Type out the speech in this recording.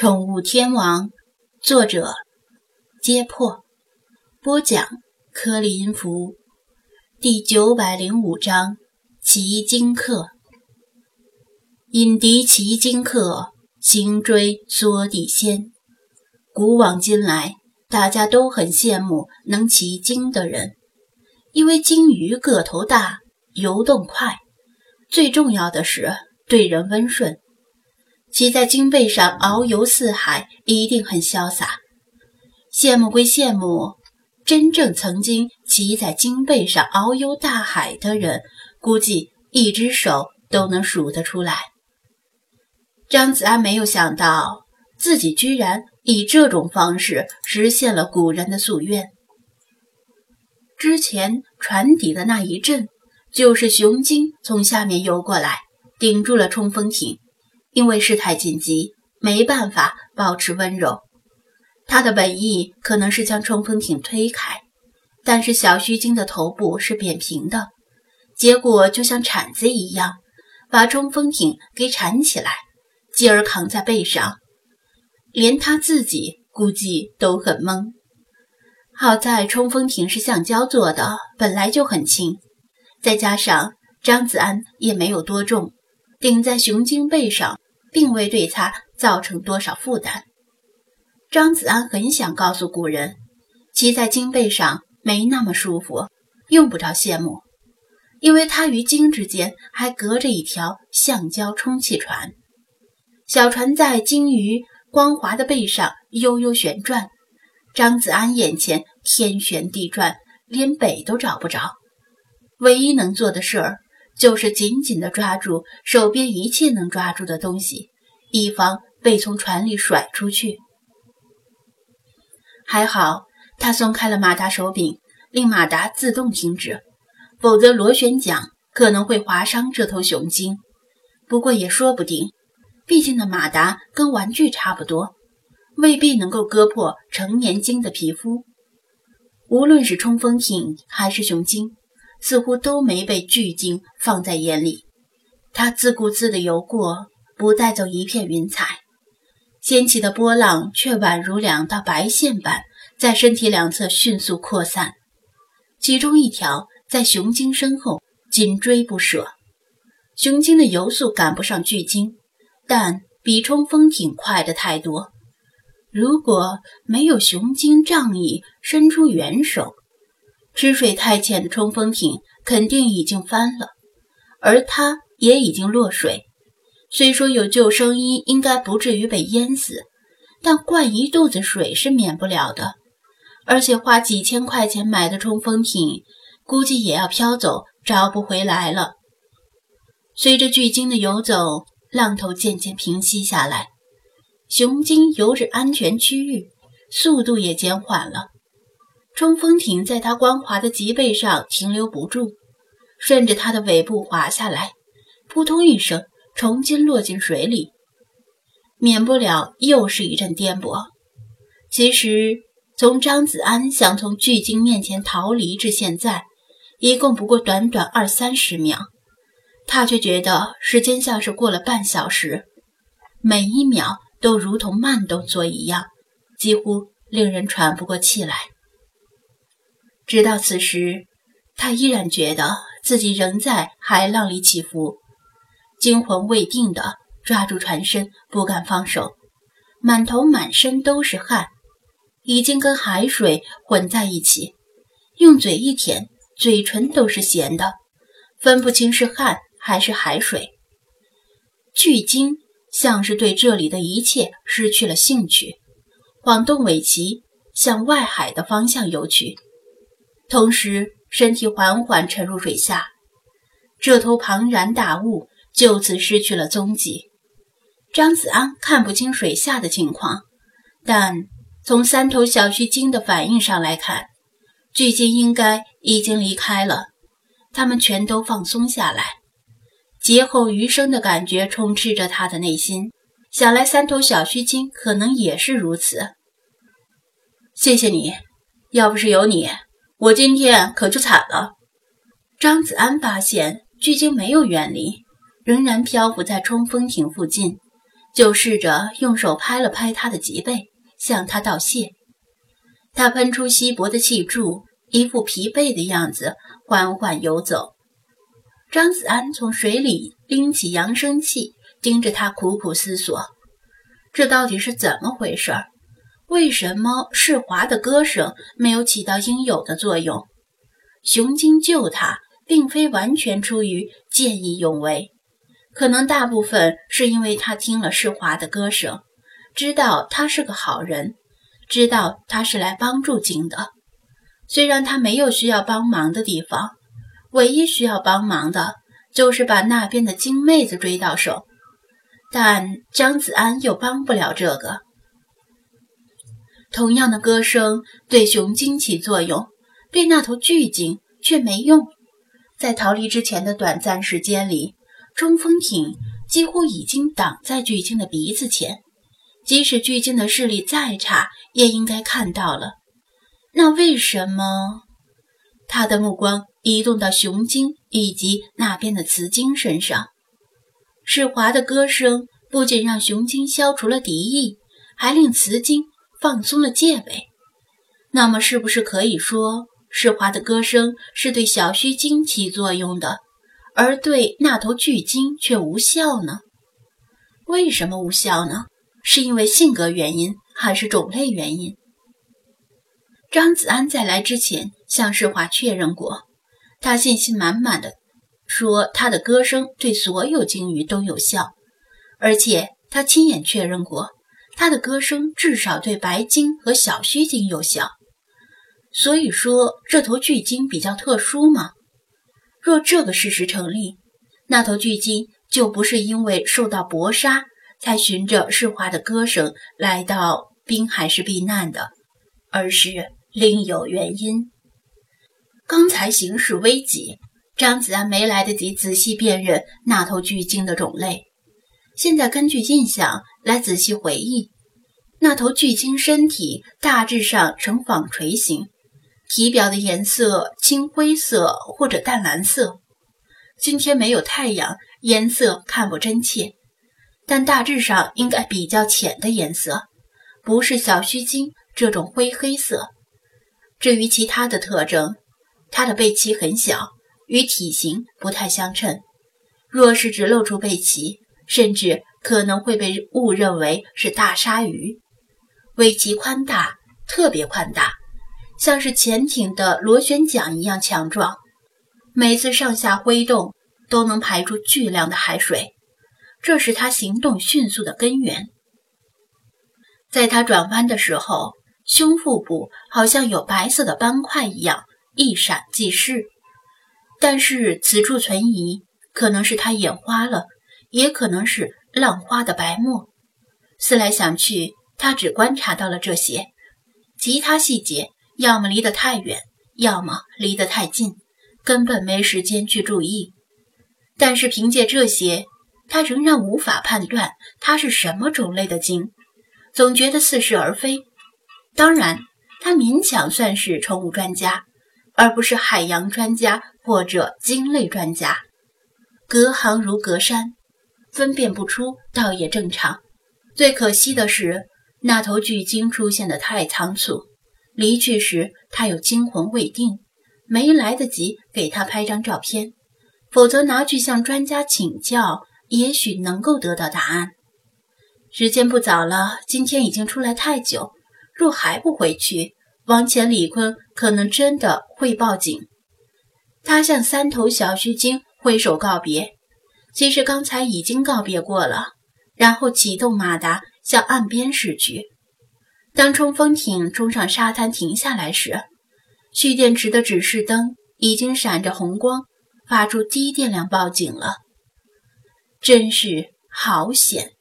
宠物天王，作者：揭破，播讲：柯林福，第九百零五章：奇经客。引敌奇经客，行追缩地仙。古往今来，大家都很羡慕能骑鲸的人，因为鲸鱼个头大，游动快，最重要的是对人温顺。骑在鲸背上遨游四海，一定很潇洒。羡慕归羡慕，真正曾经骑在鲸背上遨游大海的人，估计一只手都能数得出来。张子安没有想到，自己居然以这种方式实现了古人的夙愿。之前船底的那一阵，就是雄鲸从下面游过来，顶住了冲锋艇。因为事态紧急，没办法保持温柔。他的本意可能是将冲锋艇推开，但是小须鲸的头部是扁平的，结果就像铲子一样，把冲锋艇给铲起来，继而扛在背上。连他自己估计都很懵。好在冲锋艇是橡胶做的，本来就很轻，再加上张子安也没有多重，顶在雄鲸背上。并未对他造成多少负担。张子安很想告诉古人，骑在鲸背上没那么舒服，用不着羡慕，因为他与鲸之间还隔着一条橡胶充气船。小船在鲸鱼光滑的背上悠悠旋转，张子安眼前天旋地转，连北都找不着。唯一能做的事儿。就是紧紧地抓住手边一切能抓住的东西，以防被从船里甩出去。还好，他松开了马达手柄，令马达自动停止，否则螺旋桨可能会划伤这头雄鲸。不过也说不定，毕竟那马达跟玩具差不多，未必能够割破成年鲸的皮肤。无论是冲锋艇还是雄鲸。似乎都没被巨鲸放在眼里，它自顾自地游过，不带走一片云彩。掀起的波浪却宛如两道白线般，在身体两侧迅速扩散。其中一条在雄鲸身后紧追不舍。雄鲸的游速赶不上巨鲸，但比冲锋艇快的太多。如果没有雄鲸仗义伸出援手，吃水太浅的冲锋艇肯定已经翻了，而他也已经落水。虽说有救生衣，应该不至于被淹死，但灌一肚子水是免不了的。而且花几千块钱买的冲锋艇，估计也要飘走，找不回来了。随着巨鲸的游走，浪头渐渐平息下来，雄鲸游至安全区域，速度也减缓了。冲锋艇在它光滑的脊背上停留不住，顺着它的尾部滑下来，扑通一声，重新落进水里，免不了又是一阵颠簸。其实，从张子安想从巨鲸面前逃离至现在，一共不过短短二三十秒，他却觉得时间像是过了半小时，每一秒都如同慢动作一样，几乎令人喘不过气来。直到此时，他依然觉得自己仍在海浪里起伏，惊魂未定的抓住船身，不敢放手，满头满身都是汗，已经跟海水混在一起，用嘴一舔，嘴唇都是咸的，分不清是汗还是海水。巨鲸像是对这里的一切失去了兴趣，晃动尾鳍，向外海的方向游去。同时，身体缓缓沉入水下，这头庞然大物就此失去了踪迹。张子安看不清水下的情况，但从三头小须鲸的反应上来看，巨鲸应该已经离开了。它们全都放松下来，劫后余生的感觉充斥着他的内心。想来，三头小须鲸可能也是如此。谢谢你，要不是有你。我今天可就惨了。张子安发现巨鲸没有远离，仍然漂浮在冲锋艇附近，就试着用手拍了拍他的脊背，向他道谢。他喷出稀薄的气柱，一副疲惫的样子，缓缓游走。张子安从水里拎起扬声器，盯着他，苦苦思索：这到底是怎么回事？为什么世华的歌声没有起到应有的作用？熊精救他，并非完全出于见义勇为，可能大部分是因为他听了世华的歌声，知道他是个好人，知道他是来帮助精的。虽然他没有需要帮忙的地方。唯一需要帮忙的就是把那边的金妹子追到手，但张子安又帮不了这个。同样的歌声对雄鲸起作用，对那头巨鲸却没用。在逃离之前的短暂时间里，冲锋艇几乎已经挡在巨鲸的鼻子前，即使巨鲸的视力再差，也应该看到了。那为什么？他的目光。移动到雄鲸以及那边的雌鲸身上，世华的歌声不仅让雄鲸消除了敌意，还令雌鲸放松了戒备。那么，是不是可以说世华的歌声是对小须鲸起作用的，而对那头巨鲸却无效呢？为什么无效呢？是因为性格原因，还是种类原因？张子安在来之前向世华确认过。他信心满满的说：“他的歌声对所有鲸鱼都有效，而且他亲眼确认过，他的歌声至少对白鲸和小须鲸有效。所以说，这头巨鲸比较特殊吗？若这个事实成立，那头巨鲸就不是因为受到搏杀才循着世华的歌声来到滨海市避难的，而是另有原因。”刚才形势危急，张子安没来得及仔细辨认那头巨鲸的种类。现在根据印象来仔细回忆，那头巨鲸身体大致上呈纺锤形，体表的颜色青灰色或者淡蓝色。今天没有太阳，颜色看不真切，但大致上应该比较浅的颜色，不是小须鲸这种灰黑色。至于其他的特征，它的背鳍很小，与体型不太相称。若是只露出背鳍，甚至可能会被误认为是大鲨鱼。尾鳍宽大，特别宽大，像是潜艇的螺旋桨一样强壮。每次上下挥动都能排出巨量的海水，这是它行动迅速的根源。在它转弯的时候，胸腹部好像有白色的斑块一样。一闪即逝，但是此处存疑，可能是他眼花了，也可能是浪花的白沫。思来想去，他只观察到了这些，其他细节要么离得太远，要么离得太近，根本没时间去注意。但是凭借这些，他仍然无法判断它是什么种类的鲸，总觉得似是而非。当然，他勉强算是宠物专家。而不是海洋专家或者鲸类专家，隔行如隔山，分辨不出倒也正常。最可惜的是，那头巨鲸出现的太仓促，离去时他又惊魂未定，没来得及给他拍张照片，否则拿去向专家请教，也许能够得到答案。时间不早了，今天已经出来太久，若还不回去。王前李坤可能真的会报警。他向三头小须鲸挥手告别，其实刚才已经告别过了。然后启动马达向岸边驶去。当冲锋艇冲上沙滩停下来时，蓄电池的指示灯已经闪着红光，发出低电量报警了。真是好险！